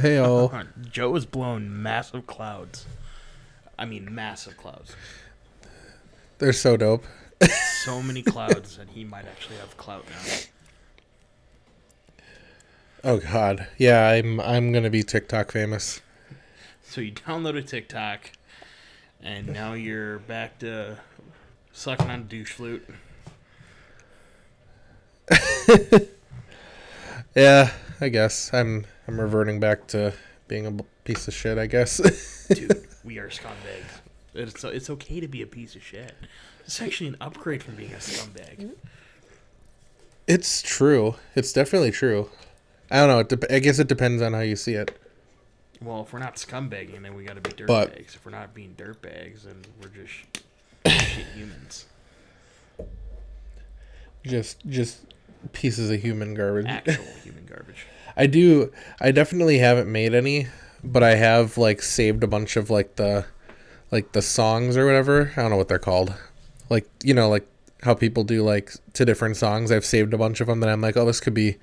Hey, oh. Joe has blown massive clouds. I mean, massive clouds. They're so dope. So many clouds that he might actually have clout now. Oh God, yeah, I'm I'm gonna be TikTok famous. So you download a TikTok, and now you're back to sucking on a douche flute. Yeah, I guess I'm I'm reverting back to being a piece of shit. I guess. Dude, we are scumbags. It's it's okay to be a piece of shit. It's actually an upgrade from being a scumbag. it's true. It's definitely true. I don't know. It dep I guess it depends on how you see it. Well, if we're not scumbagging, then we got to be dirtbags. If we're not being dirtbags, then we're just shit humans. Just just pieces of human garbage. Actual human garbage. I do. I definitely haven't made any, but I have like saved a bunch of like the, like the songs or whatever. I don't know what they're called. Like you know, like how people do like to different songs. I've saved a bunch of them that I'm like, oh, this could be,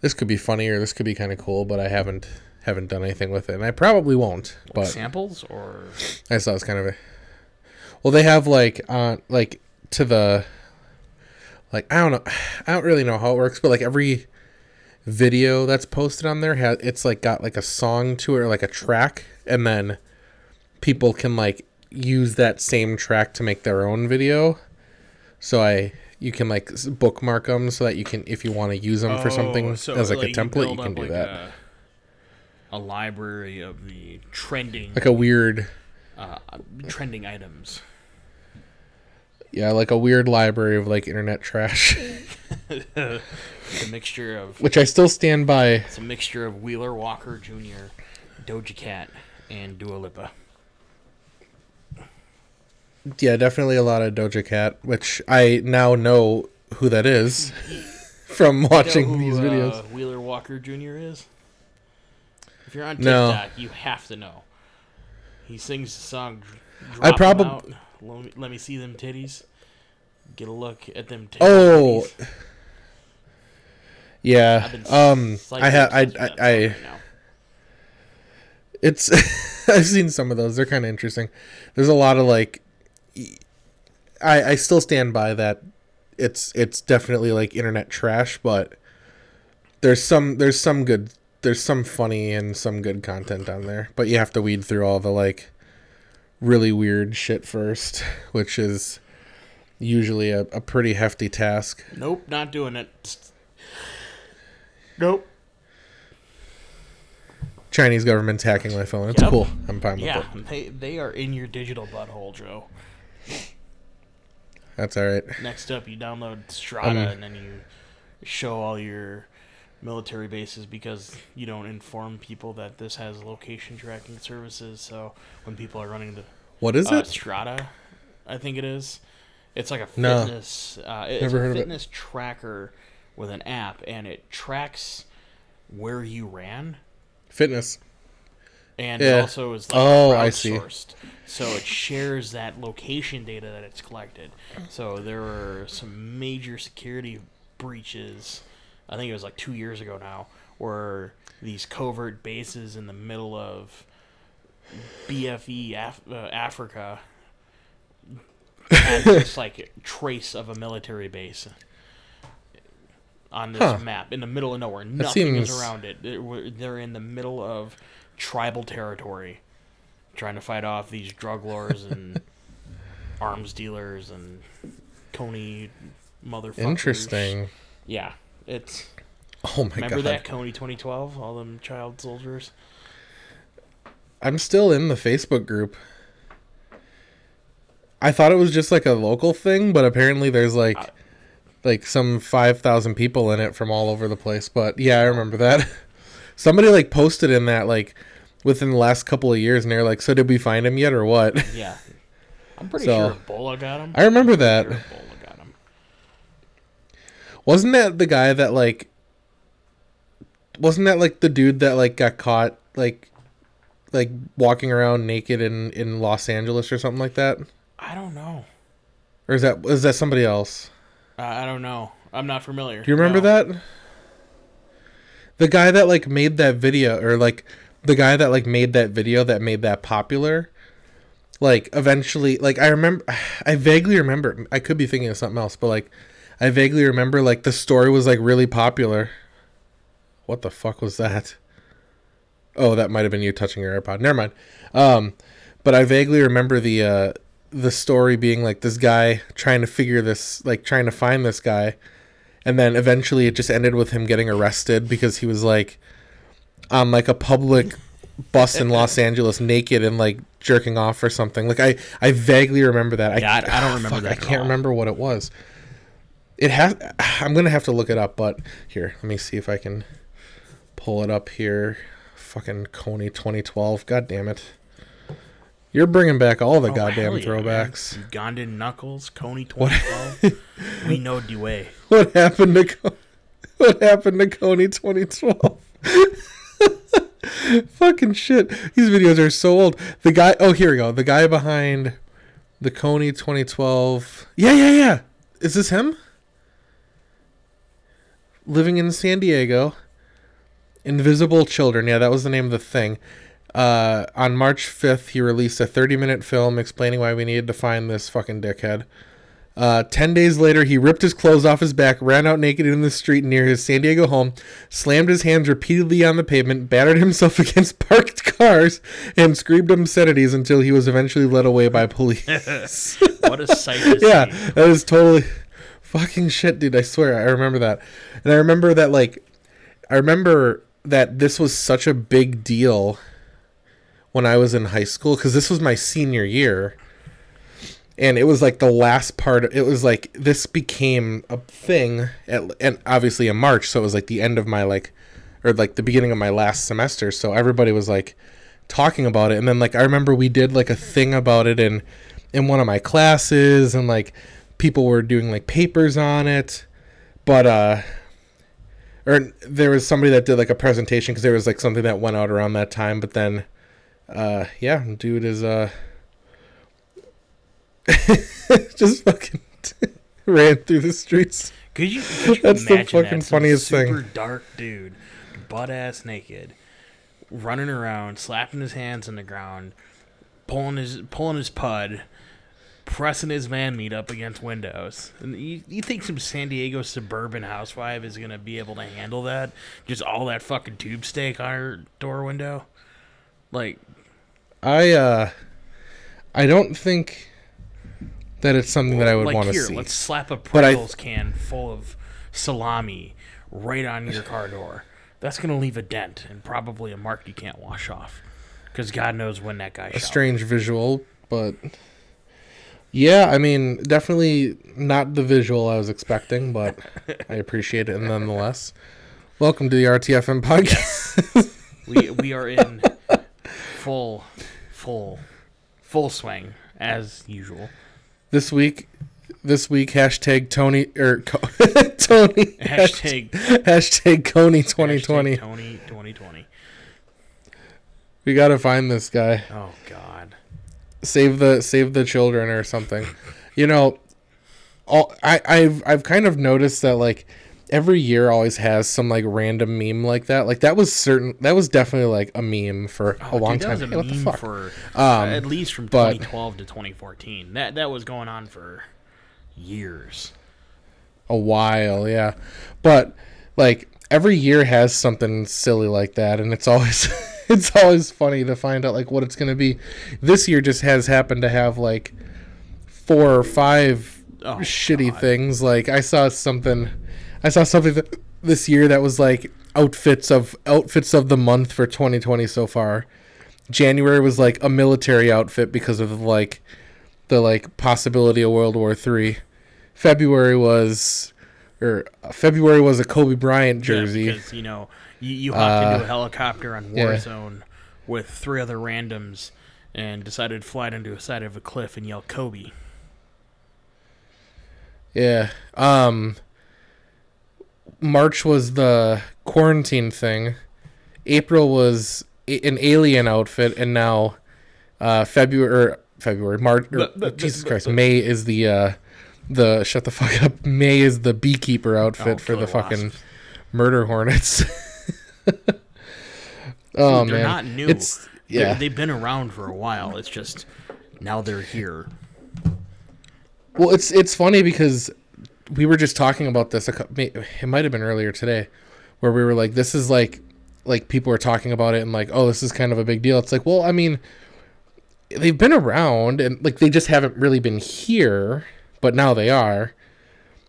this could be funny or this could be kind of cool, but I haven't haven't done anything with it, and I probably won't. But Samples or I just thought it kind of a. Well, they have like on like to the. Like I don't know, I don't really know how it works, but like every video that's posted on there has it's like got like a song to it or like a track, and then people can like use that same track to make their own video. So I you can like bookmark them so that you can if you want to use them for something Oh, so, as like, you a template, you build can do like, that. A, a library of the trending, like a weird uh, trending items. Yeah, like a weird library of like internet trash, It's a mixture of which I still stand by. it's a mixture of Wheeler Walker Jr., Doja Cat, and Dua Lipa. Yeah, definitely a lot of Doja Cat, which I now know who that is from watching You know who, these videos. Uh, Wheeler Walker Jr. is. If you're on No. TikTok, you have to know. He sings the song. Drop I 'Em probab- Out, Let me, let me see them titties. Get a look at them titties. Oh, yeah. Um, I have, I, I, I, right it's. I've seen some of those. They're kind of interesting. There's a lot of like. I I still stand by that. It's it's definitely like internet trash, but there's some there's some good there's some funny and some good content on there, but you have to weed through all the like really weird shit first, which is usually a, a pretty hefty task. Nope, not doing it. Nope. Chinese government's hacking my phone. It's Yep. cool. I'm fine with Yeah, it. they they are in your digital butthole, Joe. That's all right. Next up, you download Strava, Um, and then you show all your military bases because you don't inform people that this has location tracking services. So when people are running the What is uh, it? Strava, I think it is. It's like a No. fitness. Uh, it's Never a heard of it. fitness tracker with an app, and it tracks where you ran, Fitness. and Yeah. it also is like Oh, I see. So it shares that location data that it's collected. So there were some major security breaches. I think it was like two years ago now, where these covert bases in the middle of BFE Af- uh, Africa had this like trace of a military base on this Huh. map in the middle of nowhere. Nothing seems- is around it. They're, they're in the middle of tribal territory, trying to fight off these drug lords and arms dealers and Kony motherfuckers. Interesting. Yeah, it's Oh my remember god. that Kony 2012, all them child soldiers. I'm still in the Facebook group. I thought it was just like a local thing, but apparently there's like I- like some 5,000 people in it from all over the place. But yeah, I remember that. Somebody like posted in that like within the last couple of years and they're like, "So did we find him yet or what?" Yeah, I'm pretty So, sure Ebola got him. I remember that. Sure Ebola got him. Wasn't that the guy that like wasn't that like the dude that like got caught like like walking around naked in in Los Angeles or something like that? I don't know. Or is that is that somebody else? Uh, I don't know. I'm not familiar. Do you remember No. that? the guy that like made that video or like the guy that like made that video that made that popular like eventually like i remember i vaguely remember i could be thinking of something else but like i vaguely remember like the story was like really popular what the fuck was that oh that might have been you touching your airpod never mind um but i vaguely remember the uh the story being like this guy trying to figure this like trying to find this guy and then eventually it just ended with him getting arrested because he was like on like a public bus in Los Angeles naked and like jerking off or something. Like I I vaguely remember that. Yeah, I- I don't remember that I can't all. remember what it was. It has I'm going to have to look it up, but here, let me see if I can pull it up here. Fucking Kony 2012. God damn it. You're bringing back all the Oh, goddamn yeah, man. throwbacks. Ugandan Knuckles, Kony 2012. we know Dewey. What happened to Co- What happened to Kony 2012? Fucking shit. These videos are so old. The guy Oh, here we go. The guy behind the Kony 2012. Yeah, yeah, yeah. Is this him? Living in San Diego. Invisible Children. Yeah, that was the name of the thing. Uh, on March 5th, he released a 30 minute film explaining why we needed to find this fucking dickhead. Uh, Ten days later, he ripped his clothes off his back, ran out naked in the street near his San Diego home, slammed his hands repeatedly on the pavement, battered himself against parked cars, and screamed obscenities until he was eventually led away by police. What a sight yeah, see. that is totally fucking shit, dude. I swear, I remember that, and I remember that like, I remember that this was such a big deal when I was in high school because this was my senior year, and it was like the last part. It was like this became a thing, at, and obviously in March, so it was like the end of my like, or like the beginning of my last semester. So everybody was like talking about it, and then like I remember we did like a thing about it in in one of my classes, and like people were doing like papers on it, but uh or there was somebody that did like a presentation because there was like something that went out around that time but then uh yeah dude is uh just fucking ran through the streets Could you, could you That's the fucking that? Funniest thing. super dark dude, butt ass naked, running around, slapping his hands on the ground, pulling his pulling his pud, pressing his man meat up against windows. And you, you think some San Diego suburban housewife is gonna be able to handle that? Just all that fucking tube steak on her door window? Like, i uh i don't think that it's something that i would like want to see let's slap a Pringles can full of salami right on your car door. That's gonna leave a dent and probably a mark you can't wash off. Because God knows when that guy a strange visual but yeah i mean definitely not the visual i was expecting but i appreciate it nonetheless welcome to the rtfm podcast We we are in full, full, full swing as usual. this week this week hashtag tony or er, Co- tony Hashtag hashtag kony 2020 hashtag Tony 2020. we gotta find this guy Oh God. Save the save the children or something. You know all i i've i've kind of noticed that like every year always has some like random meme like that. Like that was certain that was definitely like a meme for Oh, a long dude, that time. was a Hey, what the meme fuck? for Um, at least from but- 2012 to 2014. That that was going on for years. a while yeah. But like every year has something silly like that and it's always it's always funny to find out like what it's going to be. This year just has happened to have like four or five Oh, shitty God. things. Like i saw something i saw something that, this year that was like outfits of outfits of the month for 2020 so far. January was like a military outfit because of like the like possibility of world war three. February was or uh, february was a kobe bryant jersey. Yeah, because you know you, you hopped into Uh, a helicopter on yeah. Warzone with three other randoms and decided to fly into a side of a cliff and yell Kobe. Yeah. Um March was the quarantine thing. April was a- an alien outfit and now uh February February March or, But- but- Jesus but- Christ May is the uh the shut the fuck up May is the beekeeper outfit Oh, for the killer fucking wasps. murder hornets. oh They're man, not new. It's yeah. they've been around for a while. It's just now they're here. Well, it's it's funny because we were just talking about this. It might have been earlier today, where we were like, "This is like, like people are talking about it and like, oh, this is kind of a big deal." It's like, well, I mean, they've been around and like they just haven't really been here, but now they are.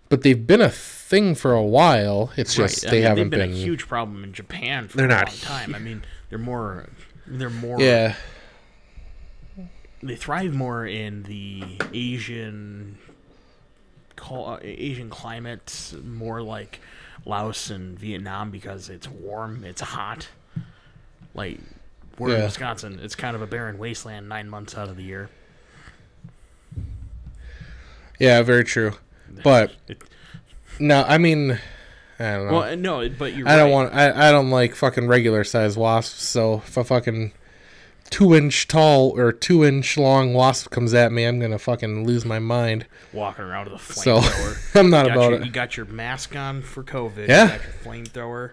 But they've been a thing for a while. It's just. I they mean, haven't been, been. a huge problem in Japan for They're a not long time. I mean, they're more they're more yeah, they thrive more in the Asian Asian climate, more like Laos and Vietnam because it's warm, it's hot. Like we're in Wisconsin, it's kind of a barren wasteland nine months out of the year. yeah, very true. But It- no, I mean, I don't know. well, uh, no, but you're I don't right. want. I, I don't like fucking regular size wasps. So if a fucking two inch tall or two inch long wasp comes at me, I'm gonna fucking lose my mind. walking around with a So flamethrower. I'm not about your, it. You got your mask on for COVID. Yeah. You got your flamethrower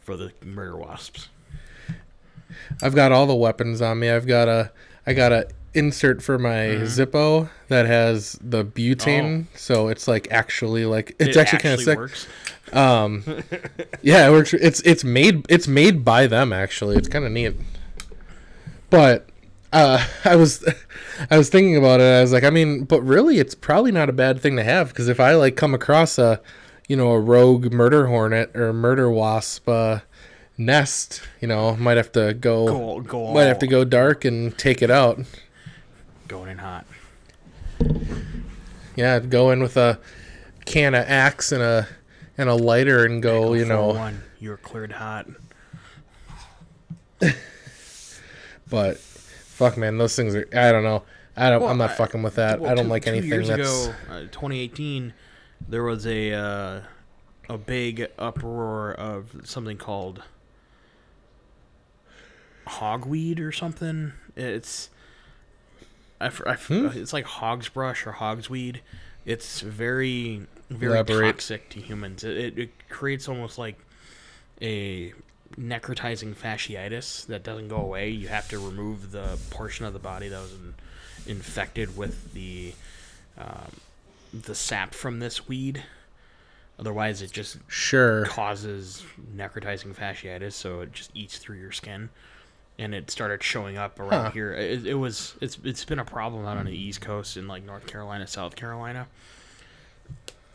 for the murder wasps. I've got all the weapons on me. I've got a. I got a insert for my Mm-hmm. Zippo that has the butane, so it's like actually like it's Oh. It actually, kind of sick. works. Um, yeah, it works. It's it's made it's made by them actually. It's kind of neat. But uh, I was I was thinking about it. I was like, I mean, but really, it's probably not a bad thing to have because if I like come across a, you know, a rogue murder hornet or murder wasp uh, nest, you know, might have to go, Go, go might have to go dark and take it out. Going in hot. Yeah, I'd go in with a can of axe and a and a lighter and go, you know. one, you're cleared hot. But fuck, man, those things are. I don't know. I don't. Well, I'm not I- fucking with that. Well, I don't two- like two anything years that's. ago, uh, 2018. There was a uh, a big uproar of something called hogweed or something. It's I, I Hmm? it's like hogsbrush or hogsweed. It's very very Elaborate. toxic to humans. It, it, it creates almost like a necrotizing fasciitis that doesn't go away. You have to remove the portion of the body that was in, infected with the um, the sap from this weed. Otherwise, it just Sure. causes necrotizing fasciitis, so it just eats through your skin. And it started showing up around Huh. here. It, it was it's it's been a problem out on the East Coast in like North Carolina, South Carolina.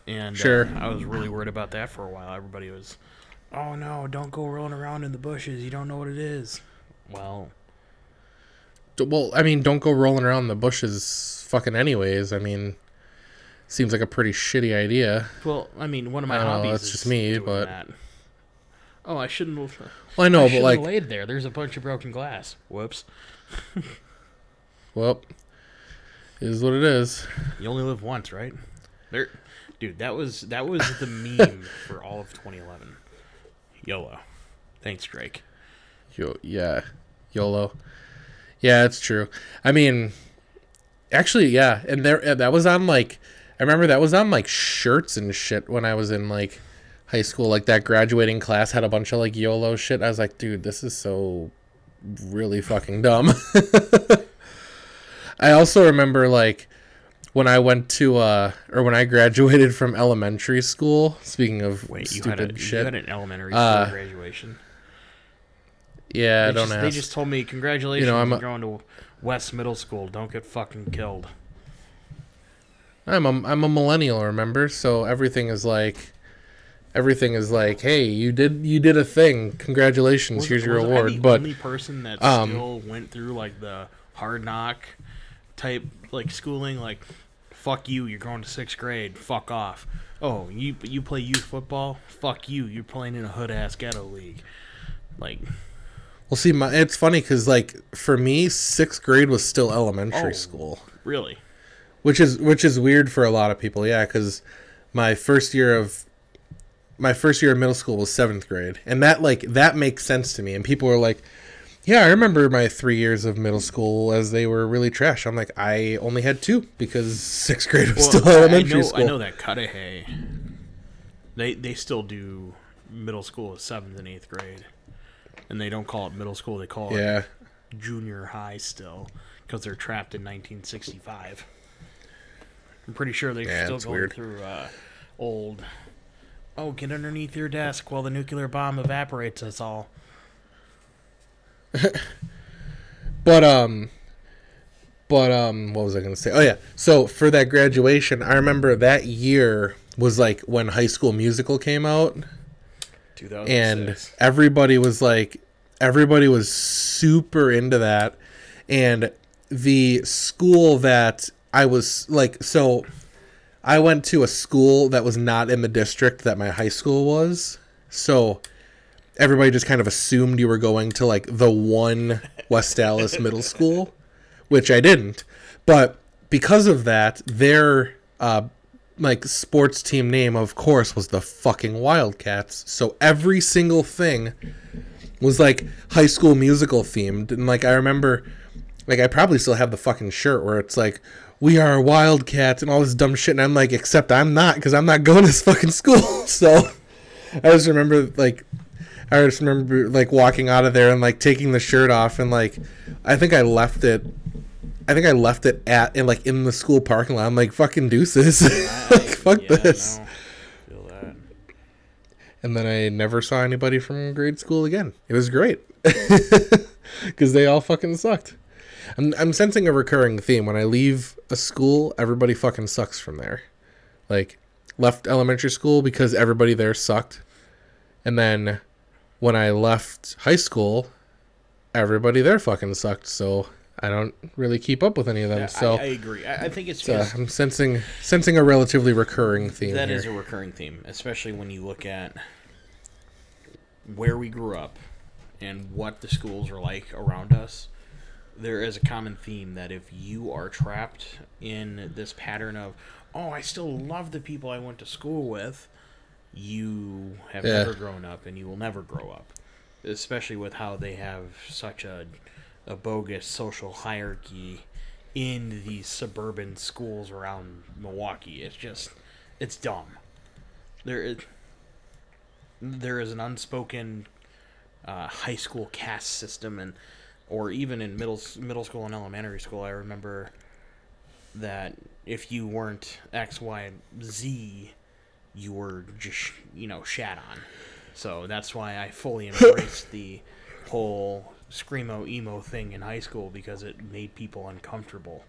And uh, Sure. I was really worried about that for a while. Everybody was, "Oh no, don't go rolling around in the bushes. You don't know what it is." Well, Well, I mean, don't go rolling around in the bushes, fucking. Anyways, I mean, seems like a pretty shitty idea. well, I mean, one of my I don't know, hobbies that's is just me, but- that. Oh, I shouldn't. have- Well, I I know, but like, have laid there. There's a bunch of broken glass. Whoops. well, is what it is. You only live once, right? There, dude. That was that was the meme for all of 2011. YOLO. Thanks, Drake. Yo, yeah, YOLO. Yeah, it's true. I mean, actually, yeah, and there and that was on like, I remember that was on like shirts and shit when I was in like high school. Like that graduating class had a bunch of like YOLO shit. I was like, dude, this is so really fucking dumb. I also remember like when I went to uh or when I graduated from elementary school. Speaking of Wait, you stupid had a shit, you had an elementary school Uh, graduation. yeah, They don't just, ask. they just told me congratulations. You know, I'm a- going to West Middle School. Don't get fucking killed. I'm a, I'm a millennial, remember? So everything is like everything is like, hey, you did you did a thing. Congratulations, Was- here's your was I award. the But only person that um, still went through like the hard knock type like schooling, like fuck you, you're going to sixth grade. Fuck off. Oh, you you play youth football? Fuck you, you're playing in a hood ass ghetto league. Like well, see, my it's funny because like for me, sixth grade was still elementary Oh. school, really? which is which is weird for a lot of people. Yeah, because my first year of my first year of middle school was seventh grade, and that like that makes sense to me. And people were like. Yeah, I remember my three years of middle school as they were really trash. I'm like, I only had two because sixth grade was still I- elementary I know, school. I know that Cudahy. They they still do middle school is seventh and eighth grade, and they don't call it middle school; they call Yeah. it junior high still, because they're trapped in 1965. I'm pretty sure they're Yeah, still going weird. through uh, old. Oh, get underneath your desk while the nuclear bomb evaporates us all. But um but um what was I going to say? Oh yeah. So for that graduation, I remember that year was like when High School Musical came out 2006. and everybody was like everybody was super into that and the school that I was like so I went to a school that was not in the district that my high school was. So everybody just kind of assumed you were going to like the one West Allis middle school, which I didn't. But because of that, their uh like sports team name of course was the fucking Wildcats. So every single thing was like high school musical themed and like I remember like I probably still have the fucking shirt where it's like we are Wildcats and all this dumb shit and I'm like except I'm not cuz I'm not going to this fucking school. So I just remember like I just remember like walking out of there and like taking the shirt off and like I think I left it I think I left it at in like in the school parking lot. I'm like fucking deuces. like fuck yeah, this. no, feel that. And then I never saw anybody from grade school again. It was great. Cuz they all fucking sucked. I'm I'm sensing a recurring theme when I leave a school, everybody fucking sucks from there. Like left elementary school because everybody there sucked. And then when I left high school, everybody there fucking sucked. So I don't really keep up with any of them. Yeah, so I, I agree. I, I think it's uh, I'm sensing sensing a relatively recurring theme that here. is a recurring theme, especially when you look at where we grew up and what the schools are like around us. There is a common theme that if you are trapped in this pattern of, oh, I still love the people I went to school with, you have Yeah. never grown up and you will never grow up. Especially with how they have such a, a bogus social hierarchy in these suburban schools around Milwaukee. It's just, it's dumb. There is, there is an unspoken uh, high school caste system, and or even in middle middle school and elementary school. I remember that if you weren't X, Y, Z, you were just you know shat on. So that's why I fully embraced the whole screamo emo thing in high school because it made people uncomfortable,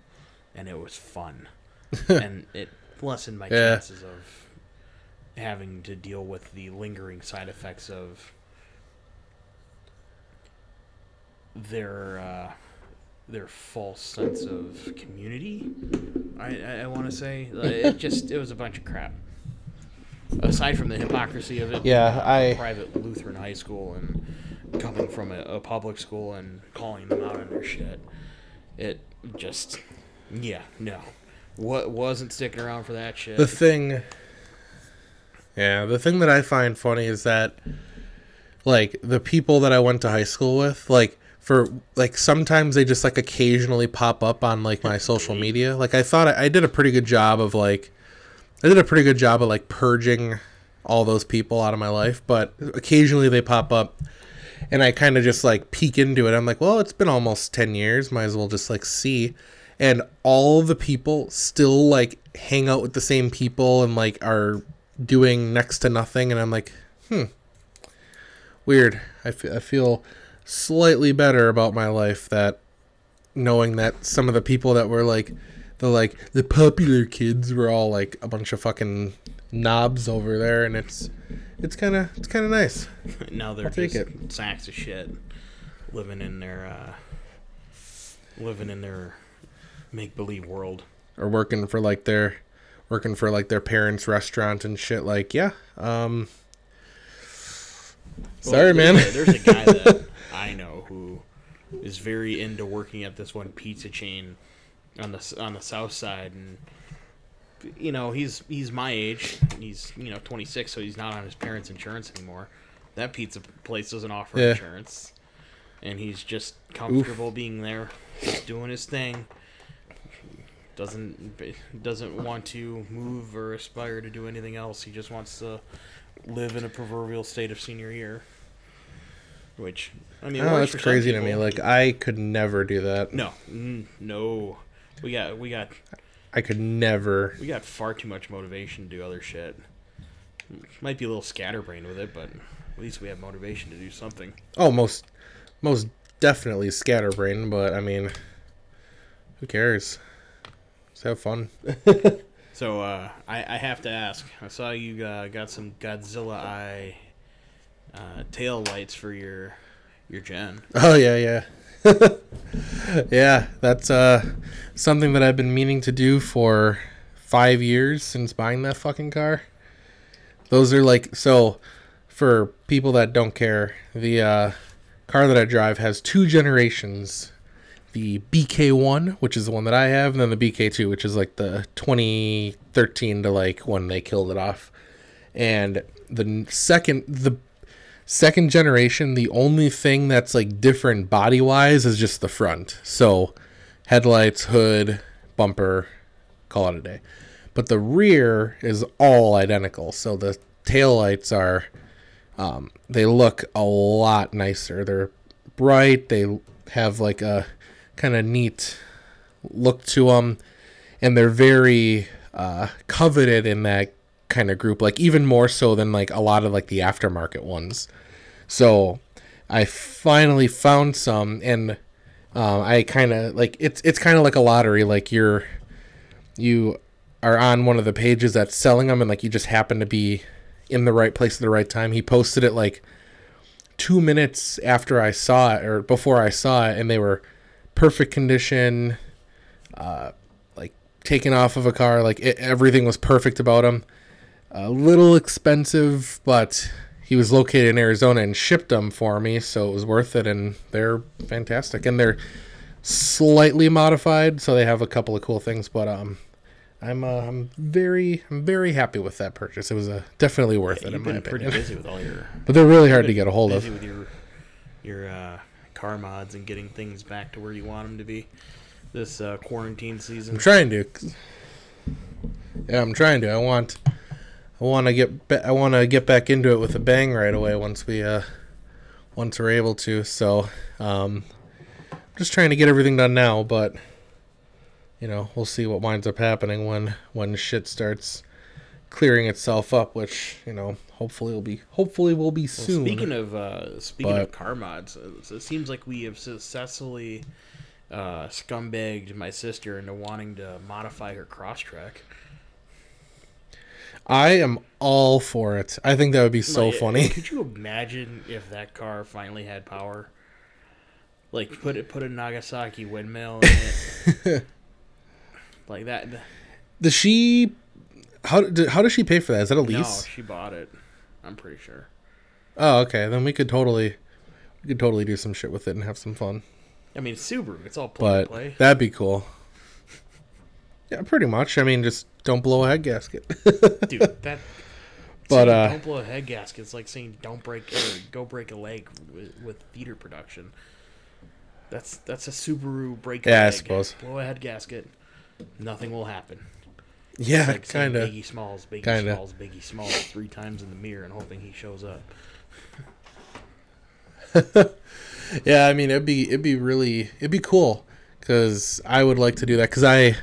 and it was fun, and it lessened my Yeah. chances of having to deal with the lingering side effects of their uh, their false sense of community. I I, I want to say it just it was a bunch of crap. Aside from the hypocrisy of it, Yeah, I- private Lutheran high school and coming from a, a public school and calling them out on their shit, it just yeah no, what wasn't sticking around for that shit. the thing yeah the thing that i find funny is that like the people that i went to high school with like for like sometimes they just like occasionally pop up on like my social media. Like i thought I, I did a pretty good job of like i did a pretty good job of like purging all those people out of my life but occasionally they pop up and i kind of just like peek into it. I'm like well it's been almost 10 years. Might as well just like see. And all the people still like hang out with the same people and like are doing next to nothing. And i'm like hmm. Weird. I, fe- I feel slightly better about my life that knowing that some of the people that were like the like the popular kids were all like a bunch of fucking knobs over there and it's it's kind of it's kind of nice. Now they're I'll just sacks of shit, living in their uh, living in their make believe world. or working for like their working for like their parents restaurant and shit like yeah um sorry Well, man. A, there's a guy that I know who is very into working at this one pizza chain on the on the south side, and you know he's he's my age. He's you know 26, so he's not on his parents' insurance anymore. That pizza place doesn't offer Yeah. insurance, and he's just comfortable being there, just doing his thing. Doesn't doesn't want to move or aspire to do anything else. He just wants to live in a proverbial state of senior year. Which I mean, Oh, that's crazy to me. Like I could never do that. no, mm, no, we got we got I could never. we got far too much motivation to do other shit. Might be a little scatterbrained with it, but at least we have motivation to do something. Oh, most, most definitely scatterbrain. But I mean, who cares? Let's have fun. So uh, I, I have to ask. I saw you uh, got some Godzilla Eye uh, tail lights for your your gen. Oh yeah, yeah, yeah. That's uh something that I've been meaning to do for five years since buying that fucking car. Those are like so. For people that don't care, the uh, car that I drive has two generations. The BK1, which is the one that I have, and then the BK2, which is like the 2013 to like when they killed it off. And the second, the second generation, the only thing that's like different body wise is just the front. So headlights, hood, bumper, call it a day. But the rear is all identical. So the taillights are um, they look a lot nicer. They're bright. They have like a kind of neat look to them, and they're very uh, coveted in that kind of group. Like even more so than like a lot of like the aftermarket ones. So I finally found some, and um, I kind of like it's it's kind of like a lottery. Like you're you are on one of the pages that's selling them, and like you just happen to be in the right place at the right time. He posted it like two minutes after I saw it or before I saw it, and they were perfect condition, uh, like taken off of a car. Like it, everything was perfect about them. A little expensive, but he was located in Arizona and shipped them for me, so it was worth it. And they're fantastic, and they're slightly modified, so they have a couple of cool things. But um, I'm uh, I'm very I'm very happy with that purchase. It was uh, definitely worth it in You've my been pretty opinion. busy with all your But they're really hard to get a hold busy of. with your your uh, car mods and getting things back to where you want them to be this uh, quarantine season. I'm trying to. Yeah, I'm trying to. I want. I want to get. Ba- I want to get back into it with a bang right away once we uh, once we're able to. So, um, just trying to get everything done now, but you know, we'll see what winds up happening when when shit starts clearing itself up, which you know, hopefully will be hopefully will be Well, soon. speaking of uh, speaking But- of car mods, uh, it seems like we have successfully uh, scumbagged my sister into wanting to modify her Crosstrek. I am all for it. I think that would be so Like, funny. Could you imagine if that car finally had power? Like put it put a Nagasaki windmill in it. like that. Does she? How how does she pay for that? Is that a No, lease? she bought it. I'm pretty sure. Oh, okay. Then we could totally, we could totally do some shit with it and have some fun. I mean, Subaru. It's all play But play. that'd be cool. Yeah, pretty much. I mean, just don't blow a head gasket. Dude, that. But, uh, don't blow a head gasket. It's like saying don't break or go break a leg with, with theater production. That's that's a Subaru break. Yeah, I suppose. Blow a head gasket. Nothing will happen. yeah, like kind of. Biggie Smalls, Biggie Kinda. Smalls, Biggie Smalls three times in the mirror and hoping he shows up. Yeah, I mean, it'd be it'd be really it'd be cool because I would like to do that because I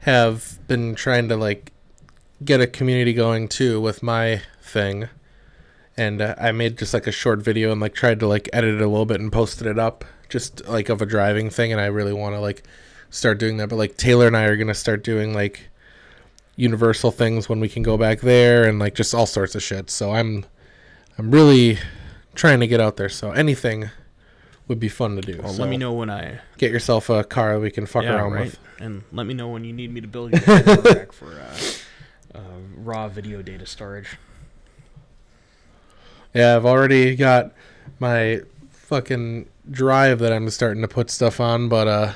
have been trying to like get a community going too with my thing, and uh, I made just like a short video and like tried to like edit it a little bit and posted it up just like of a driving thing, and I really want to like start doing that. But like Taylor and I are gonna start doing like universal things when we can go back there and like just all sorts of shit. So I'm I'm really trying to get out there. So anything would be fun to do. Well, So let me know when I Get yourself a car that we can fuck yeah, around right. with. And let me know when you need me to build your back for uh, uh, raw video data storage. Yeah, I've already got my fucking drive that I'm starting to put stuff on, but uh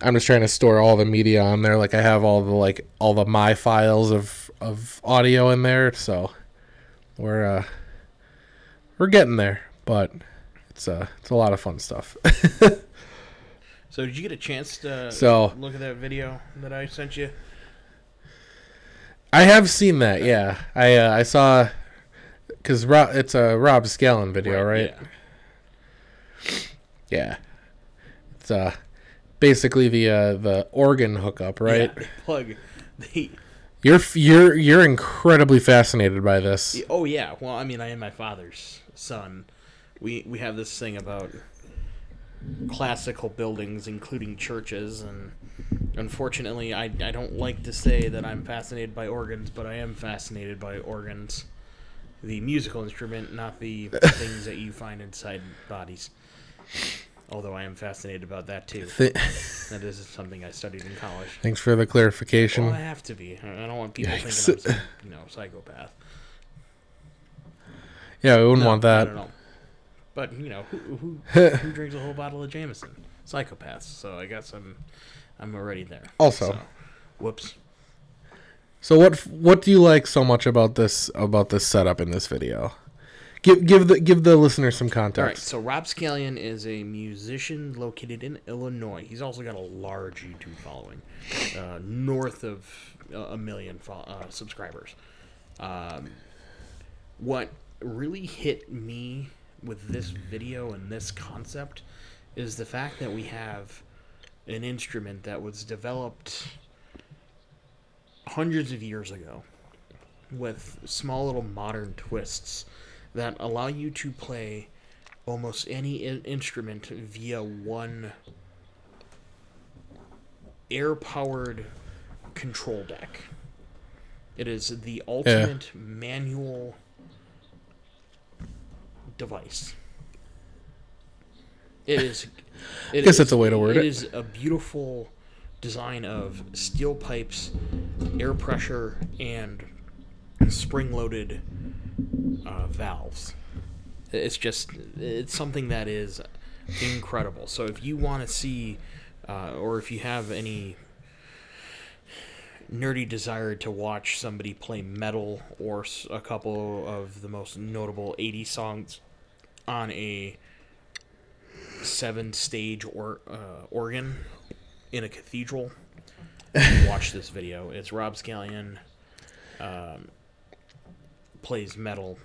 I'm just trying to store all the media on there. Like I have all the like all the my files of of audio in there, so we're uh we're getting there, but it's uh it's a lot of fun stuff. So did you get a chance to So- look at that video that I sent you? I have seen that. Yeah, I uh, I saw because Rob, it's a Rob Scallon video, right? Yeah. Yeah. It's uh basically the uh the organ hookup, right? Yeah, plug the. You're you're you're incredibly fascinated by this. Oh yeah. Well, I mean, I am my father's son. We we have this thing about classical buildings, including churches, and unfortunately, I I don't like to say that I'm fascinated by organs, but I am fascinated by organs, the musical instrument, not the things that you find inside bodies. Although I am fascinated about that too. Th- That is something I studied in college. Thanks for the clarification. Well, I have to be. I don't want people Yikes. thinking I'm, some, you know, psychopath. yeah, we wouldn't No, want that. I don't know. But you know, who who, who drinks a whole bottle of Jameson? Psychopaths. So I guess I'm I'm already there. Also. So, whoops. So what what do you like so much about this about this setup in this video? Give give the give the listener some context. All right. So Rob Scallon is a musician located in Illinois. He's also got a large YouTube following, uh, north of a million fo- uh, subscribers. Um, what really hit me with this video and this concept is the fact that we have an instrument that was developed hundreds of years ago with small little modern twists that allow you to play almost any in- instrument via one air powered control deck. It is the ultimate manual device. It is. It guess is- that's a way to word it. It is a beautiful design of steel pipes, air pressure, and spring-loaded uh, valves. It's just it's something that is incredible. So if you want to see, uh, or if you have any nerdy desire to watch somebody play metal or a couple of the most notable 80 songs on a seven stage or uh, organ in a cathedral. Watch this video. It's rob scallon um, plays metal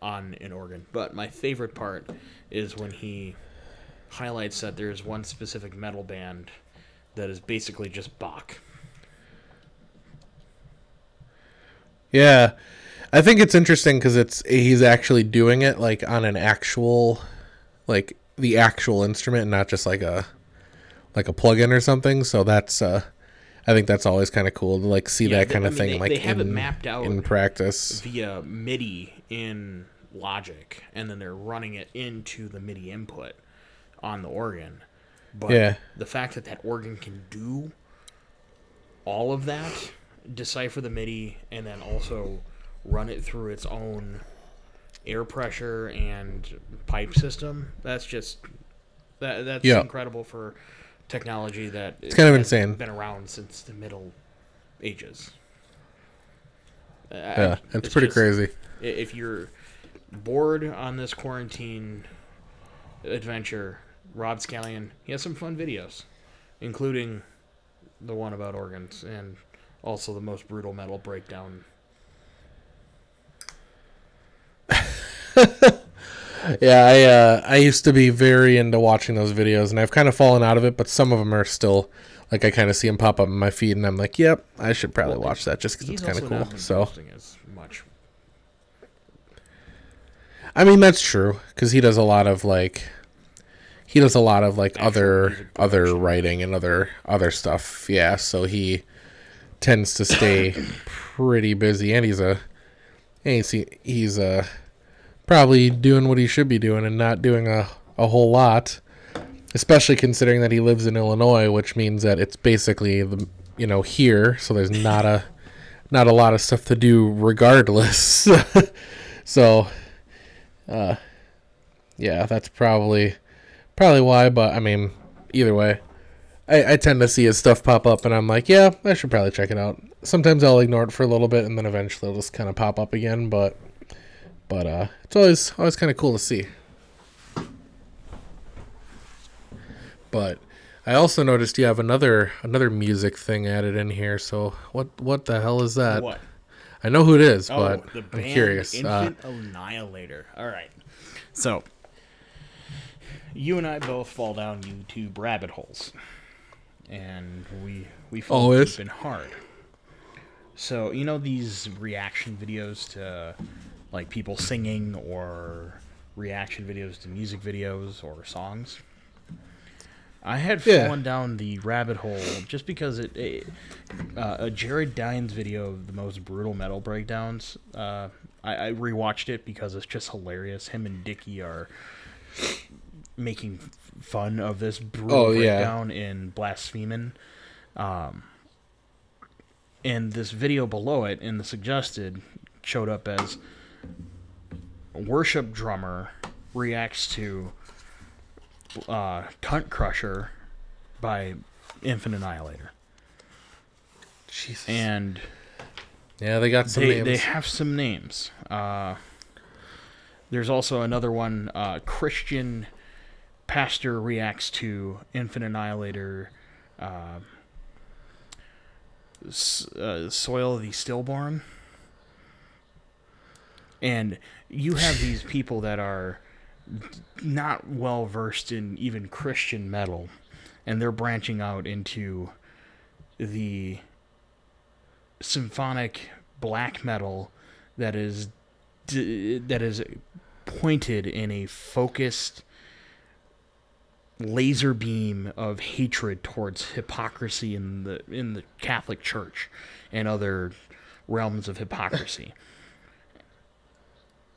on an organ. But my favorite part is when he highlights that there's one specific metal band that is basically just bach. Yeah, I think it's interesting because it's he's actually doing it like on an actual, like the actual instrument, and not just like a like a plug-in or something. So that's uh, I think that's always kind of cool to like see Yeah, that kind of thing they- like they have it in, mapped out in practice. via MIDI in Logic, and then they're running it into the MIDI input on the organ. But Yeah. the fact that that organ can do all of that, decipher the MIDI, and then also run it through its own air pressure and pipe system, that's just that that's Yeah. incredible for technology that it's kind of insane. Been around since the Middle Ages. Uh, Yeah, it's, pretty just- crazy. if you're bored on this quarantine adventure, Rob Scallon, he has some fun videos, including the one about organs and also the most brutal metal breakdown. Yeah, I uh, I used to be very into watching those videos, and I've kind of fallen out of it. But some of them are still like I kind of see them pop up in my feed, and I'm like, yep, I should probably Well, watch that just because it's kind of cool. So. I mean that's true because he does a lot of like he does a lot of like Actual other other writing and other other stuff. Yeah, so he tends to stay pretty busy, and he's a and he's he's uh probably doing what he should be doing and not doing a a whole lot. Especially considering that he lives in Illinois, which means that it's basically the you know here, so there's not a not a lot of stuff to do regardless. so uh, yeah, that's probably probably why. But I mean, either way, I, I tend to see his stuff pop up, and I'm like, yeah, I should probably check it out. Sometimes I'll ignore it for a little bit, and then eventually it'll just kind of pop up again. But but uh, it's always always kind of cool to see. But I also noticed you have another another music thing added in here. So what what the hell is that? What? I know who it is, Oh, but the I'm band curious. Uh, Infant Annihilator. All right. So, you and I both fall down YouTube rabbit holes, and we we fall Always. deep and hard. So you know these reaction videos to like people singing or reaction videos to music videos or songs. I had Yeah. fallen down the rabbit hole just because it, it uh, a Jared Dines video of the most brutal metal breakdowns. Uh, I, I rewatched it because it's just hilarious. Him and Dicky are making fun of this brutal Oh, yeah. breakdown in Blasphemin. Um, and this video below it in the suggested showed up as worship drummer reacts to uh, Cunt Crusher by Infant Annihilator. Jesus. And yeah, they got some they, names. they have some names. Uh, there's also another one. Uh, Christian pastor reacts to Infant Annihilator. Uh, S- uh, Soil the Stillborn. And you have these people that are not well versed in even Christian metal, and they're branching out into the symphonic black metal that is that is pointed in a focused laser beam of hatred towards hypocrisy in the in the Catholic Church and other realms of hypocrisy.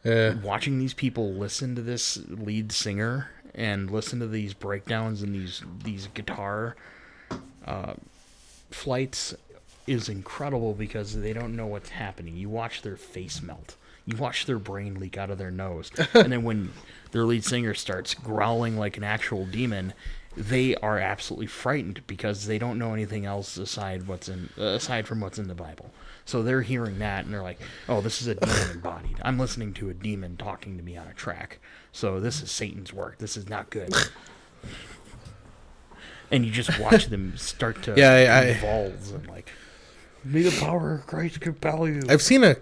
Yeah. Watching these people listen to this lead singer and listen to these breakdowns and these these guitar uh, flights is incredible because they don't know what's happening. You watch their face melt. You watch their brain leak out of their nose. and then when their lead singer starts growling like an actual demon, they are absolutely frightened because they don't know anything else aside what's in uh, aside from what's in the Bible. So they're hearing that and they're like, "Oh, this is a demon embodied. I'm listening to a demon talking to me on a track. So this is Satan's work. This is not good." and you just watch them start to Yeah, I- I- and like, "May the power of Christ compel you." I've seen a,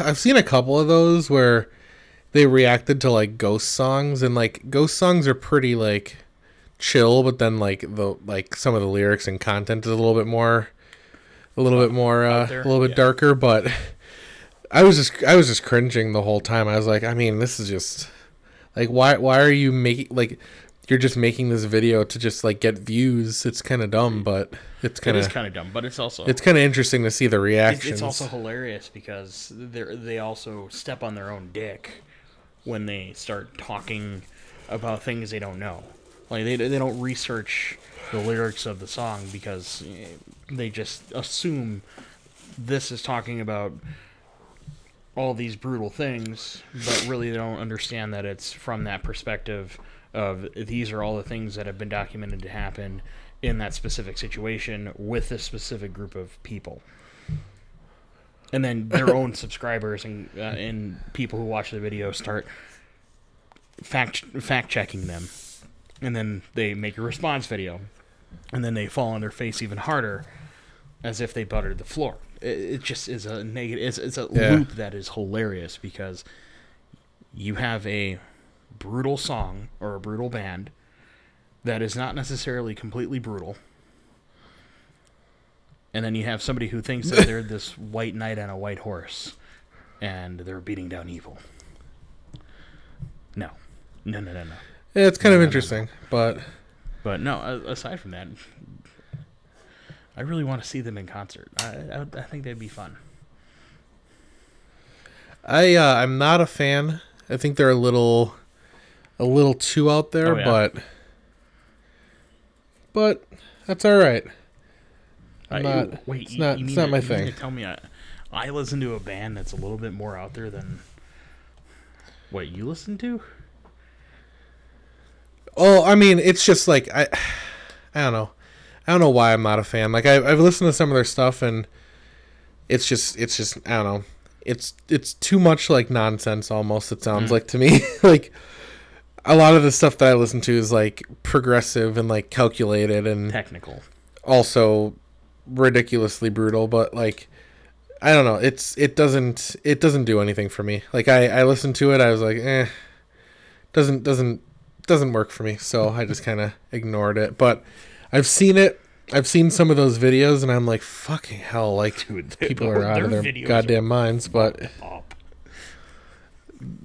I've seen a couple of those where they reacted to like ghost songs, and like ghost songs are pretty like chill, but then like the like some of the lyrics and content is a little bit more, a little bit more, uh, a little bit Yeah. darker. But I was just I was just cringing the whole time. I was like, I mean, this is just like why why are you making like you're just making this video to just like get views? It's kind of dumb, but it's kind is of kind of dumb, but it's also it's kind of interesting to see the it's, reactions. it's also hilarious because they they also step on their own dick when they start talking about things they don't know. Like they they don't research the lyrics of the song because eh, they just assume this is talking about all these brutal things, but really they don't understand that it's from that perspective of these are all the things that have been documented to happen in that specific situation with this specific group of people. And then their own subscribers and uh, and people who watch the video start fact fact checking them, and then they make a response video, and then they fall on their face even harder, as if they buttered the floor. It, it just is a negative. It's, it's a Yeah. loop that is hilarious because you have a brutal song or a brutal band that is not necessarily completely brutal. And then you have somebody who thinks that they're this white knight on a white horse and they're beating down evil. No. No, no, no, no. Yeah, it's kind No, of no, no, interesting, but But no, aside from that, I really want to see them in concert. I, I, I think they'd be fun. I uh, I'm not a fan. I think they're a little a little too out there, Oh, yeah. but but that's all right. I'm I- not- wait, it's you- not- you it's not to- my you thing. Tell me, I, I listen to a band that's a little bit more out there than what you listen to. Oh, I mean, it's just like I I don't know. I don't know why I'm not a fan. Like I I've listened to some of their stuff and it's just it's just I don't know. It's it's too much like nonsense almost it sounds mm. like to me. like a lot of the stuff that I listen to is like progressive and like calculated and Technical. also ridiculously brutal, but like I don't know. It's it doesn't it doesn't do anything for me. Like I I listened to it, I was like, eh, doesn't doesn't doesn't work for me. So I just kind of ignored it. But I've seen it. I've seen some of those videos, and I'm like, fucking hell! Like Dude, people are out of their goddamn minds. But Up.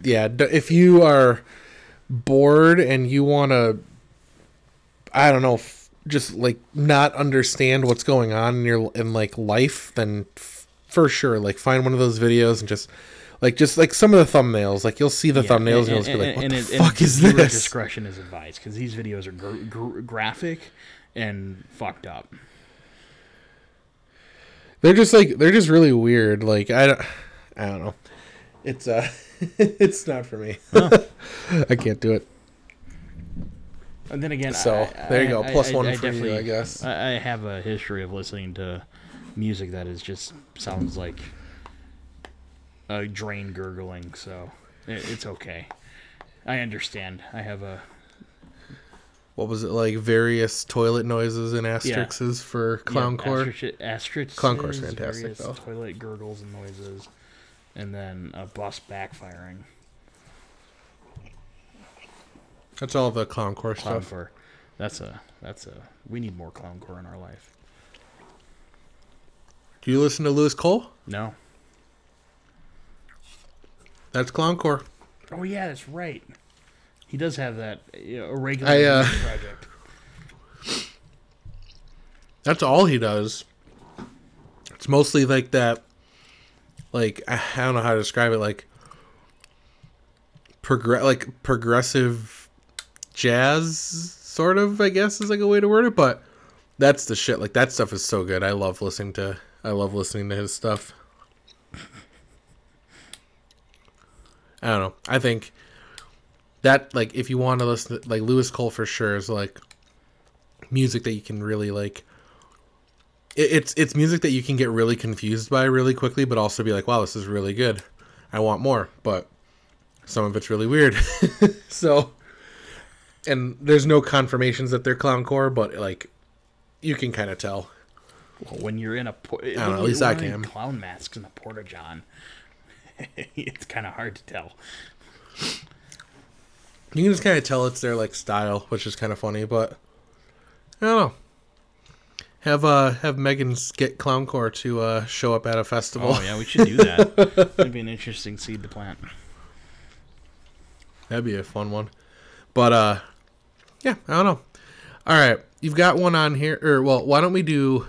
yeah, if you are bored and you want to, I don't know, just like not understand what's going on in your in like life, then f- for sure, like find one of those videos and just like just like some of the thumbnails, like you'll see the Yeah, thumbnails and, you'll just be like, what and the and fuck is this? Discretion is advised because these videos are gr- gr- graphic and fucked up. They're just like they're just really weird. Like I don't, I don't know. It's uh, it's not for me. I can't do it. And then again, So, I- there you go. Plus I- one I for you, I guess. I, have a history of listening to music that is just sounds like a drain gurgling. So it's okay. I understand. I have a What was it like? Various toilet noises and asterisks for clowncore. Yeah, asterisks, Clowncore's fantastic, various though. Toilet gurgles and noises, and then a bus backfiring. That's all the clowncore stuff. Clowncore. That's a that's a. We need more clowncore in our life. Do you listen to Louis Cole? No. That's clowncore. Oh yeah, that's right. He does have that you know, a regular I, uh, project. That's all he does. It's mostly like that. Like I I don't know how to describe it. Like progress, like progressive jazz, sort of. I guess is like a way to word it. But that's the shit. Like that stuff is so good. I love listening to. I love listening to his stuff. I don't know. I think that like if you want to listen, to, like Louis Cole for sure is like music that you can really like it, it's it's music that you can get really confused by really quickly, but also be like, wow, this is really good. I want more, but some of it's really weird. so, and there's no confirmations that they're clowncore, but like you can kind of tell. Well, when you're in a po- I know, at least I can. clown masks in a porta john. it's kind of hard to tell. You can just kind of tell it's their like style, which is kind of funny. But I don't know. Have uh have Megan's get clowncore to uh show up at a festival. Oh yeah, we should do that. That'd be an interesting seed to plant. That'd be a fun one. But uh yeah, I don't know. All right, you've got one on here or well, why don't we do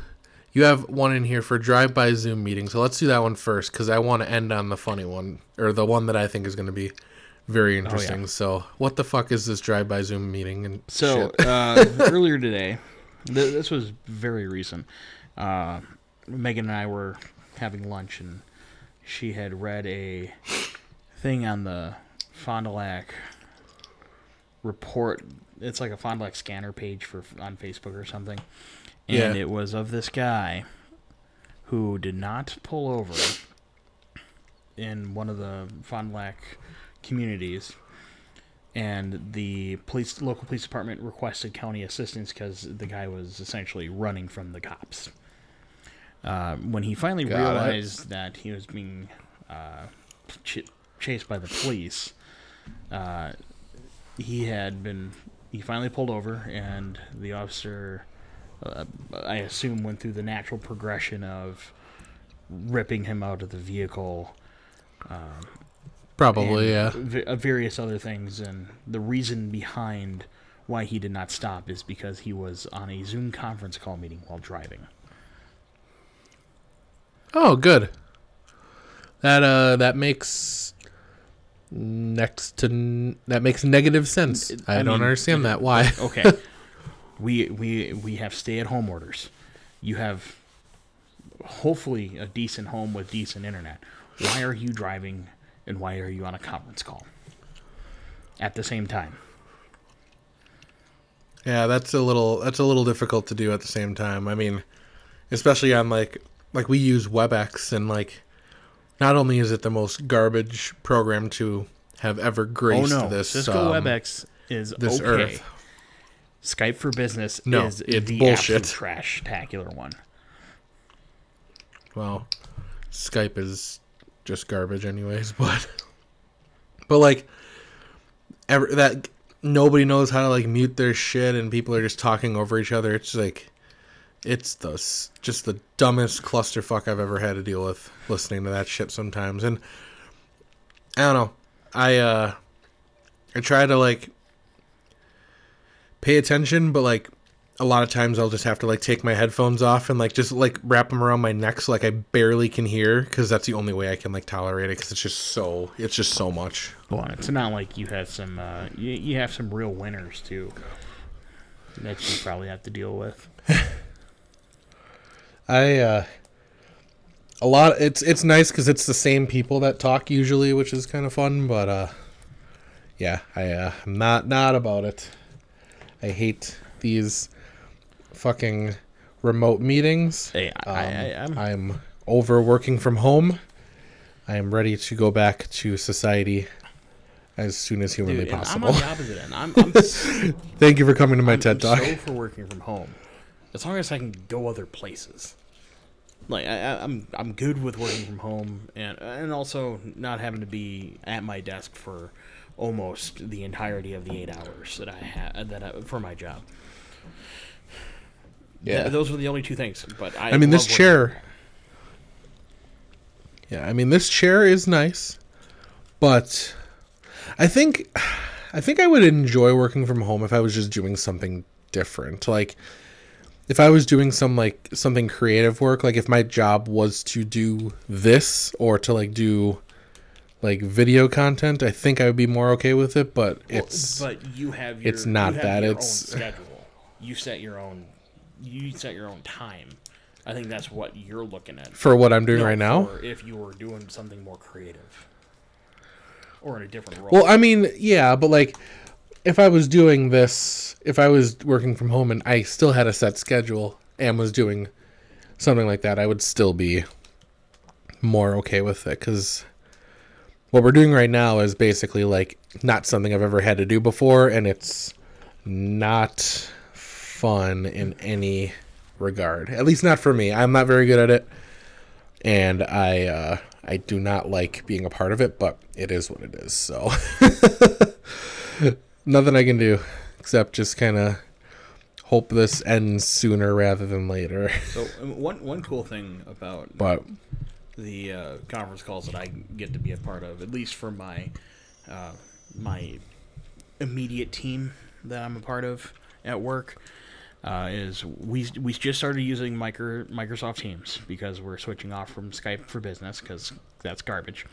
you have one in here for drive by Zoom meeting. So let's do that one first cuz I want to end on the funny one or the one that I think is going to be very interesting. So, what the fuck is this drive by Zoom meeting and So uh, earlier today, th- this was very recent. Uh, Megan and I were having lunch, and she had read a thing on the Fond du Lac report. It's like a Fond du Lac scanner page for on Facebook or something, and Yeah. it was of this guy who did not pull over in one of the Fond du Lac communities and the police local police department requested county assistance because the guy was essentially running from the cops. Uh, when he finally Got it. realized that he was being uh, ch- chased by the police, uh, he had been he finally pulled over, and the officer, uh, I assume, went through the natural progression of ripping him out of the vehicle Probably, yeah. v- uh, various other things. And the reason behind why he did not stop is because he was on a Zoom conference call meeting while driving. Oh, good. That uh that makes next to n- that makes negative sense. I, I don't mean, understand that. Why? Okay, we we we have stay-at-home orders. You have hopefully a decent home with decent internet. Why are you driving, and why are you on a conference call at the same time? Yeah, that's a little that's a little difficult to do at the same time. I mean, especially on like like we use WebEx and like not only is it the most garbage program to have ever Oh graced no, this Cisco um, WebEx is this okay. earth. Skype for Business No, is it's the bullshit. trash tacular one. Well, Skype is just garbage, anyways. But but like, ever that nobody knows how to like mute their shit, and people are just talking over each other. It's like it's the just the dumbest clusterfuck I've ever had to deal with listening to that shit sometimes. And I don't know. I uh I try to like pay attention, but like a lot of times I'll just have to like take my headphones off and like just like wrap them around my neck so like I barely can hear because that's the only way I can like tolerate it because it's just so it's just so much. Well, it's not like you have some. Uh, you, you have some real winners too. That you probably have to deal with. I uh a lot it's it's nice because it's the same people that talk usually, which is kind of fun. But uh yeah, I uh, I'm not not about it. I hate these fucking remote meetings. Hey, I, Um, I, I, I'm, I'm over working from home. I am ready to go back to society as soon as humanly dude, and I'm possible. on the opposite end. I'm, I'm, s- Thank you for coming to my I'm, TED I'm Talk. so for working from home, as long as I can go other places. Like I, I- I'm, I'm good with working from home, and and also not having to be at my desk for almost the entirety of the eight hours that I had that I, for my job. Yeah. Th- those were the only two things. But I, I mean, this working chair. Yeah, I mean, this chair is nice, but I think, I think I would enjoy working from home if I was just doing something different. Like, if I was doing some like something creative work, like if my job was to do this or to like do like video content, I think I would be more okay with it. But Well, it's but you have your, it's not you that, your it's- own schedule. You set your own you set your own time. I think that's what you're looking at. for what I'm doing No, right now. if you were doing something more creative or in a different role. Well, I mean, yeah, but like if I was doing this, if I was working from home and I still had a set schedule and was doing something like that, I would still be more okay with it cuz what we're doing right now is basically like not something I've ever had to do before and it's not fun in any regard. At least not for me. I'm not very good at it and I uh, I do not like being a part of it, but it is what it is. So nothing I can do except just kind of hope this ends sooner rather than later. so um, one one cool thing about But the uh, conference calls that I get to be a part of, at least for my uh, my immediate team that I'm a part of at work, uh, is we we just started using micro, Microsoft Teams because we're switching off from Skype for Business because that's garbage,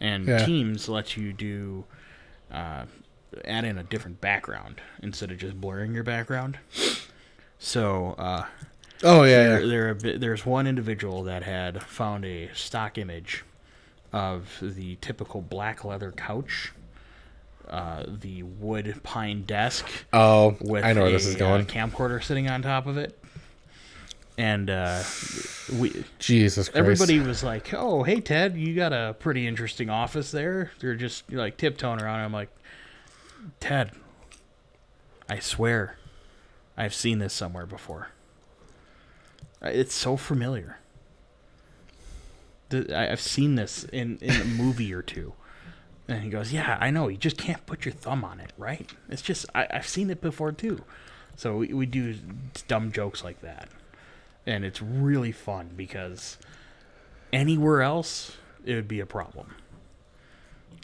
and Yeah. Teams lets you do. Add in a different background instead of just blurring your background. So uh, oh yeah, there, yeah. there there's one individual that had found a stock image of the typical black leather couch, uh, the wood pine desk Oh, with I know where a, this is going. Uh, camcorder sitting on top of it, and uh, we Jesus Christ. everybody was like, "Oh, hey Ted, you got a pretty interesting office there." They're just like tiptoeing around. I'm like, Ted, I swear, I've seen this somewhere before. It's so familiar. I've seen this in, in a movie or two. And he goes, Yeah, I know. You just can't put your thumb on it, right? It's just, I, I've seen it before too. So we, we do dumb jokes like that. And it's really fun because anywhere else, it would be a problem.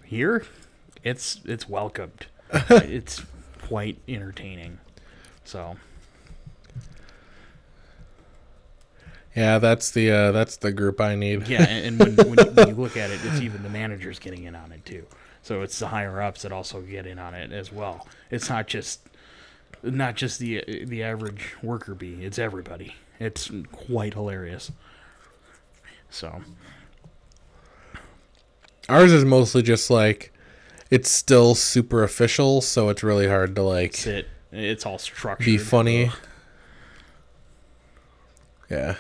Here, it's it's welcomed. it's quite entertaining. So Yeah, that's the uh, that's the group I need. yeah, and, and when, when, you, when you look at it, it's even the managers getting in on it too. So it's the higher ups that also get in on it as well. It's not just not just the the average worker bee. It's everybody. It's quite hilarious. So Ours is mostly just like it's still super official, so it's really hard to like it's it. It's all structured. be funny. Ugh. Yeah.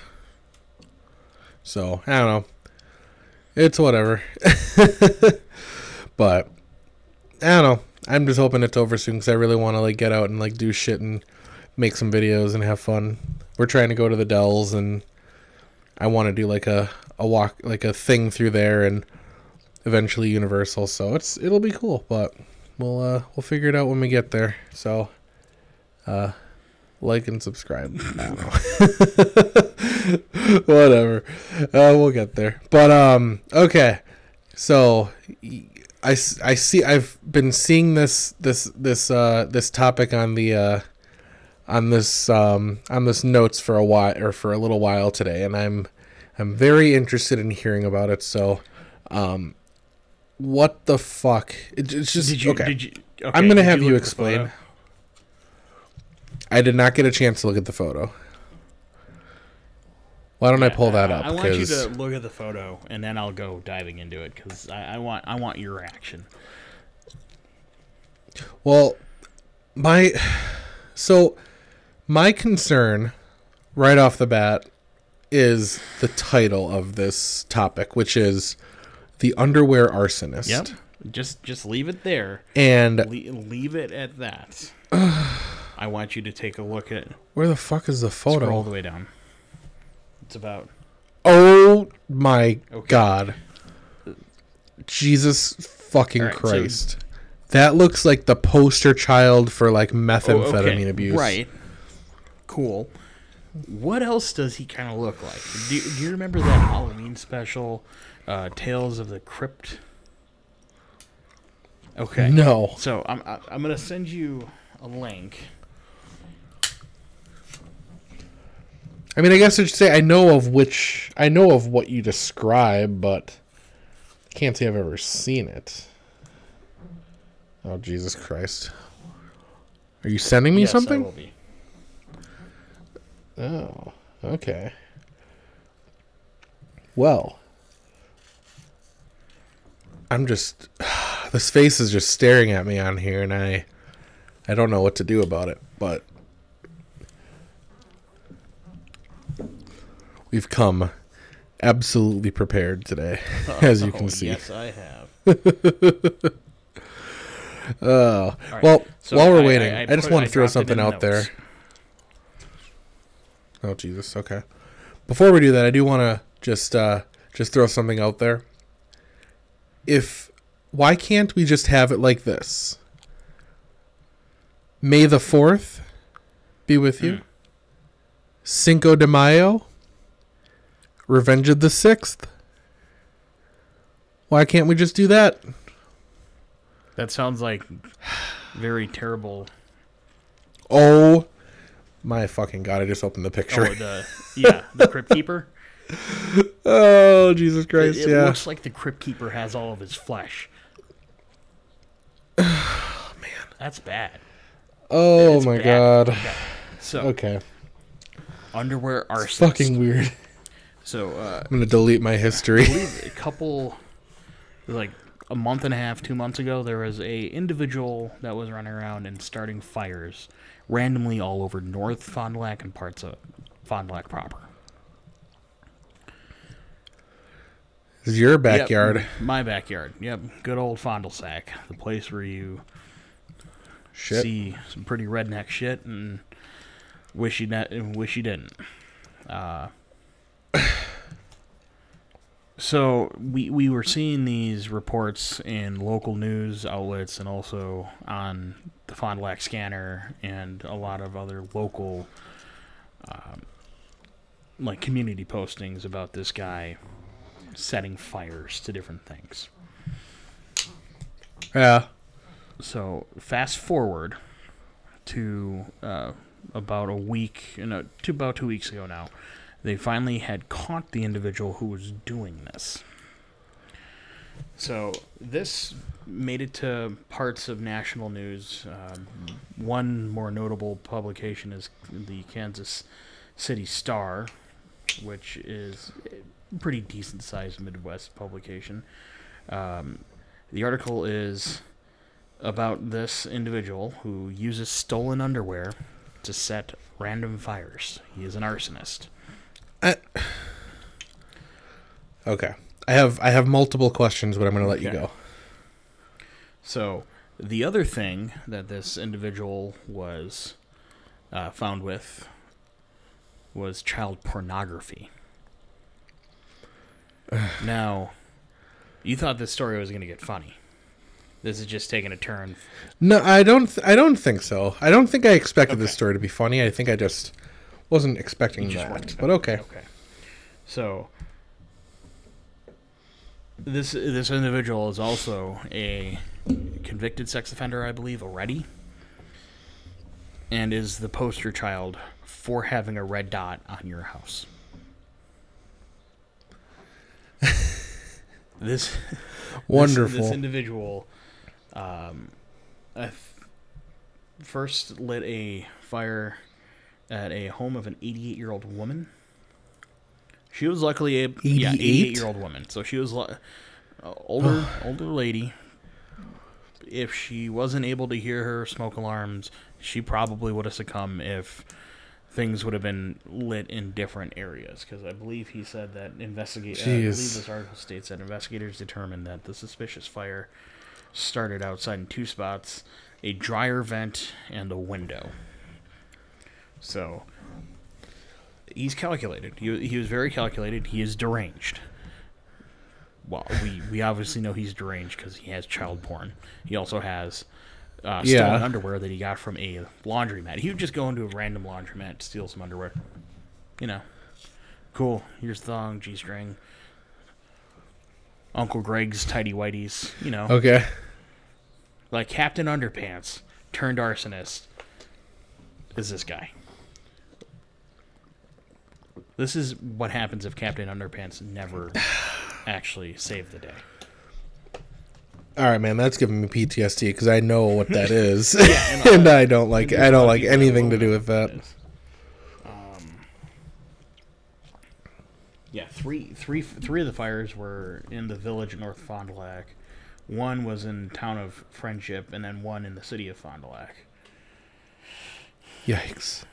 So I don't know. It's whatever. but I don't know. I'm just hoping it's over soon because I really want to like get out and like do shit and make some videos and have fun. We're trying to go to the Dells and I want to do like a a walk like a thing through there and eventually Universal. So it's it'll be cool, but we'll uh we'll figure it out when we get there. So uh like and subscribe. I don't know. Whatever. Uh, we'll get there. But um okay. So I, I see I've been seeing this this this uh this topic on the uh on this um on this notes for a while or for a little while today and I'm I'm very interested in hearing about it. So um what the fuck? It, it's just Did you? okay. Did you? Okay, I'm gonna have you, the explain. I did not get a chance to look at the photo. Why don't I pull that up? I want you to look at the photo, and then I'll go diving into it because I, I want I want your reaction. Well, my so my concern right off the bat is the title of this topic, which is the underwear arsonist. Yep. Just just leave it there. And Le- leave it at that. I want you to take a look at where the fuck is the photo? scroll all the way down. It's about Oh my Okay. god. Jesus fucking right, so- Christ. that looks like the poster child for like oh, methamphetamine abuse. Oh, Right. Cool. What else does he kind of look like? Do, do you remember that Halloween special, uh, Tales of the Crypt? Okay. No. So I'm I- I'm gonna send you a link. I mean, I guess I should say I know of which I know of what you describe, but I can't say I've ever seen it. Oh Jesus Christ! Are you sending me Yes, I something? will be. Oh, okay. Well, I'm just this face is just staring at me on here, and I I don't know what to do about it, but we've come absolutely prepared today, as you Oh, can see. Yes, I have. Oh, right, well, so while we're I- waiting, I- I, I just want to throw something in out there. Oh Jesus, okay. Before we do that, I do want to just uh just throw something out there. If why can't we just have it like this? May the 4th be with you. Mm. Cinco de Mayo. Revenge of the 6th. Why can't we just do that? That sounds like very terrible. Oh my fucking god, I just opened the Oh, picture. the yeah, the Crypt Keeper. Oh, Jesus Christ, it yeah. looks like the Crypt Keeper has all of his flesh. Oh man, that's bad. oh It's my bad. god. Okay. So Okay. underwear arsonist. fucking weird. So uh, I'm gonna delete my history. I believe a couple, like a month and a half, two months ago, there was a individual that was running around and starting fires randomly all over North Fond du Lac and parts of Fond du Lac proper. This is your Yep, backyard. my backyard. Yep, good old Fond du Sac, the place where you Shit. see some pretty redneck shit and wish you not, wish you didn't. Uh, so we we were seeing these reports in local news outlets and also on the Fond du Lac scanner and a lot of other local um, like community postings about this guy setting fires to different things. Yeah. So fast forward to uh, about a week, no, to about two weeks ago now, they finally had caught the individual who was doing this. So this made it to parts of national news. Um, one more notable publication is the Kansas City Star, which is pretty decent sized Midwest publication. Um, the article is about this individual who uses stolen underwear to set random fires. He is an arsonist. Okay. I have I have multiple questions, but I'm gonna let you go. So, the other thing that this individual was uh, found with was child pornography. now, you thought this story was going to get funny. This is just taking a turn. No, I don't. Th- I don't think so. I don't think I expected this story to be funny. I think I just wasn't expecting just that. But okay. Okay. So this this individual is also a convicted sex offender, I believe, already, and is the poster child for having a red dot on your house. this Wonderful. This, this individual, um, first lit a fire at a home of an 88 year old woman. She was luckily a yeah 88? 88 year old woman, so she was uh, older older lady. If she wasn't able to hear her smoke alarms, she probably would have succumbed if things would have been lit in different areas. Because I believe he said that investigate. Uh, I believe this article states that investigators determined that the suspicious fire started outside in two spots: a dryer vent and a window. So he's calculated. He, he was very calculated. He is deranged. Well, we, we obviously know he's deranged because he has child porn. He also has uh, Yeah. stolen underwear that he got from a laundromat. He would just go into a random laundromat to steal some underwear. You know, cool. Here's thong, g string, Uncle Greg's tidy whities. You know, Okay. like Captain Underpants turned arsonist is this guy. This is what happens if Captain Underpants never actually saved the day. All right, man. That's giving me PTSD because I know what that is, and, and, I don't like. I don't like anything to do with that. Um, yeah, three, three, three of the fires were in the village of North Fond du Lac. One was in town of Friendship, and then one in the city of Fond du Lac. Yikes.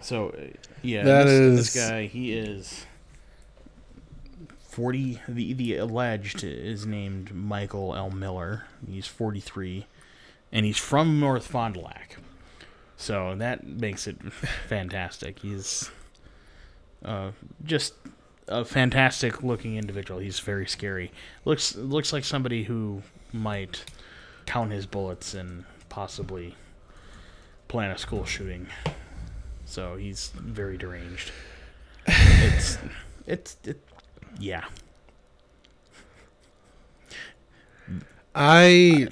So, uh, yeah, That this, is- this guy. He is forty. The the alleged is named Michael L. Miller. He's forty three, and he's from North Fond du Lac. So that makes it fantastic. He's uh, just a fantastic looking individual. He's very scary. looks looks like somebody who might count his bullets and possibly plan a school shooting. So he's very deranged. It's it's it, yeah. I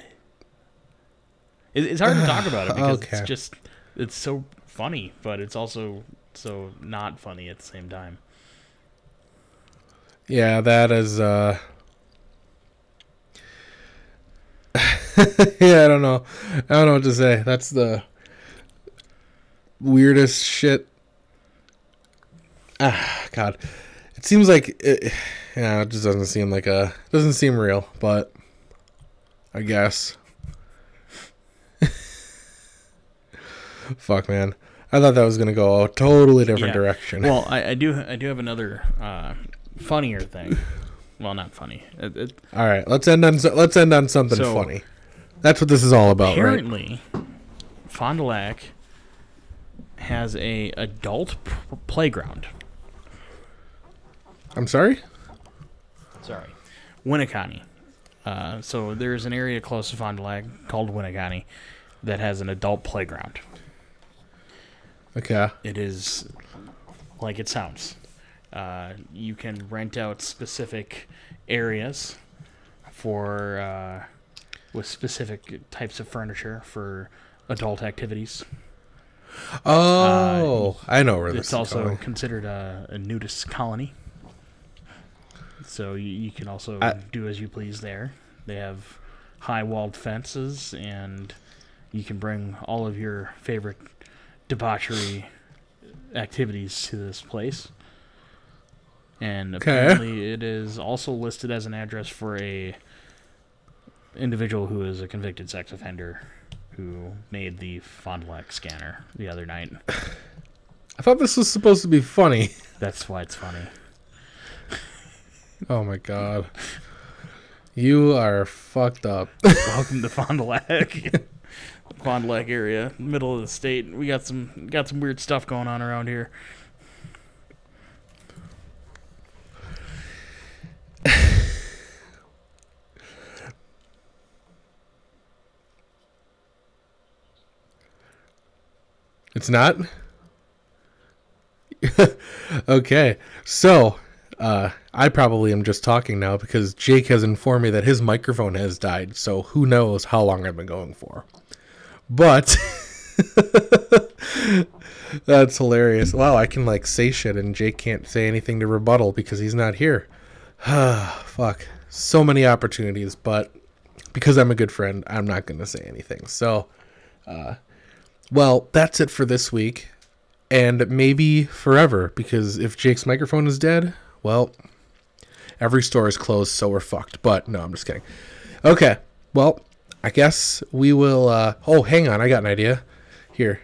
It, it's hard to talk about it because Okay. it's just it's so funny, but it's also so not funny at the same time. yeah, that is. uh Yeah, I don't know. I don't know what to say. That's the weirdest shit. Ah, God. It seems like it, yeah, it just doesn't seem like a doesn't seem real, but I guess. Fuck, man. I thought that was gonna go a totally different Yeah. direction. Well, I, I do I do have another uh, funnier thing. Well, not funny. It, it, All right, let's end on so- let's end on something So- funny. That's what this is all about, right? apparently, Fond du Lac has a adult p- playground. I'm sorry. Sorry, Winneconne. Uh, so there's an area close to Fond du Lac called Winneconne that has an adult playground. Okay. It is like it sounds. Uh, you can rent out specific areas for uh, with specific types of furniture for adult activities. Oh, I know where this It's also going. considered a, a nudist colony. So you, you can also I- do as you please there. They have high walled fences, and you can bring all of your favorite debauchery activities to this place. And apparently, it is also listed as an address for a individual who is a convicted sex offender who made the Fond du Lac scanner the other night. I thought this was supposed to be funny. That's why it's funny. Oh my god. You are fucked up. Welcome to Fond du Lac, Fond du Lac area, middle of the state. We got some got some weird stuff going on around here. It's not? okay. So, uh, I probably am just talking now because Jake has informed me that his microphone has died, so who knows how long I've been going for. But that's hilarious. Wow, I can like say shit and Jake can't say anything to rebuttal because he's not here. Fuck. So many opportunities, but because I'm a good friend, I'm not going to say anything. So, uh, well, that's it for this week. And maybe forever, because if Jake's microphone is dead, well, every store is closed, so we're fucked. But no, I'm just kidding. Okay, well, I guess we will. Uh, oh, hang on, I got an idea. Here.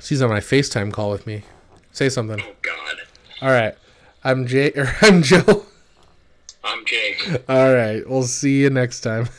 She's on my FaceTime call with me. Say something. Oh God. All right. I'm Jay or I'm Joe. I'm Jake. All right. We'll see you next time.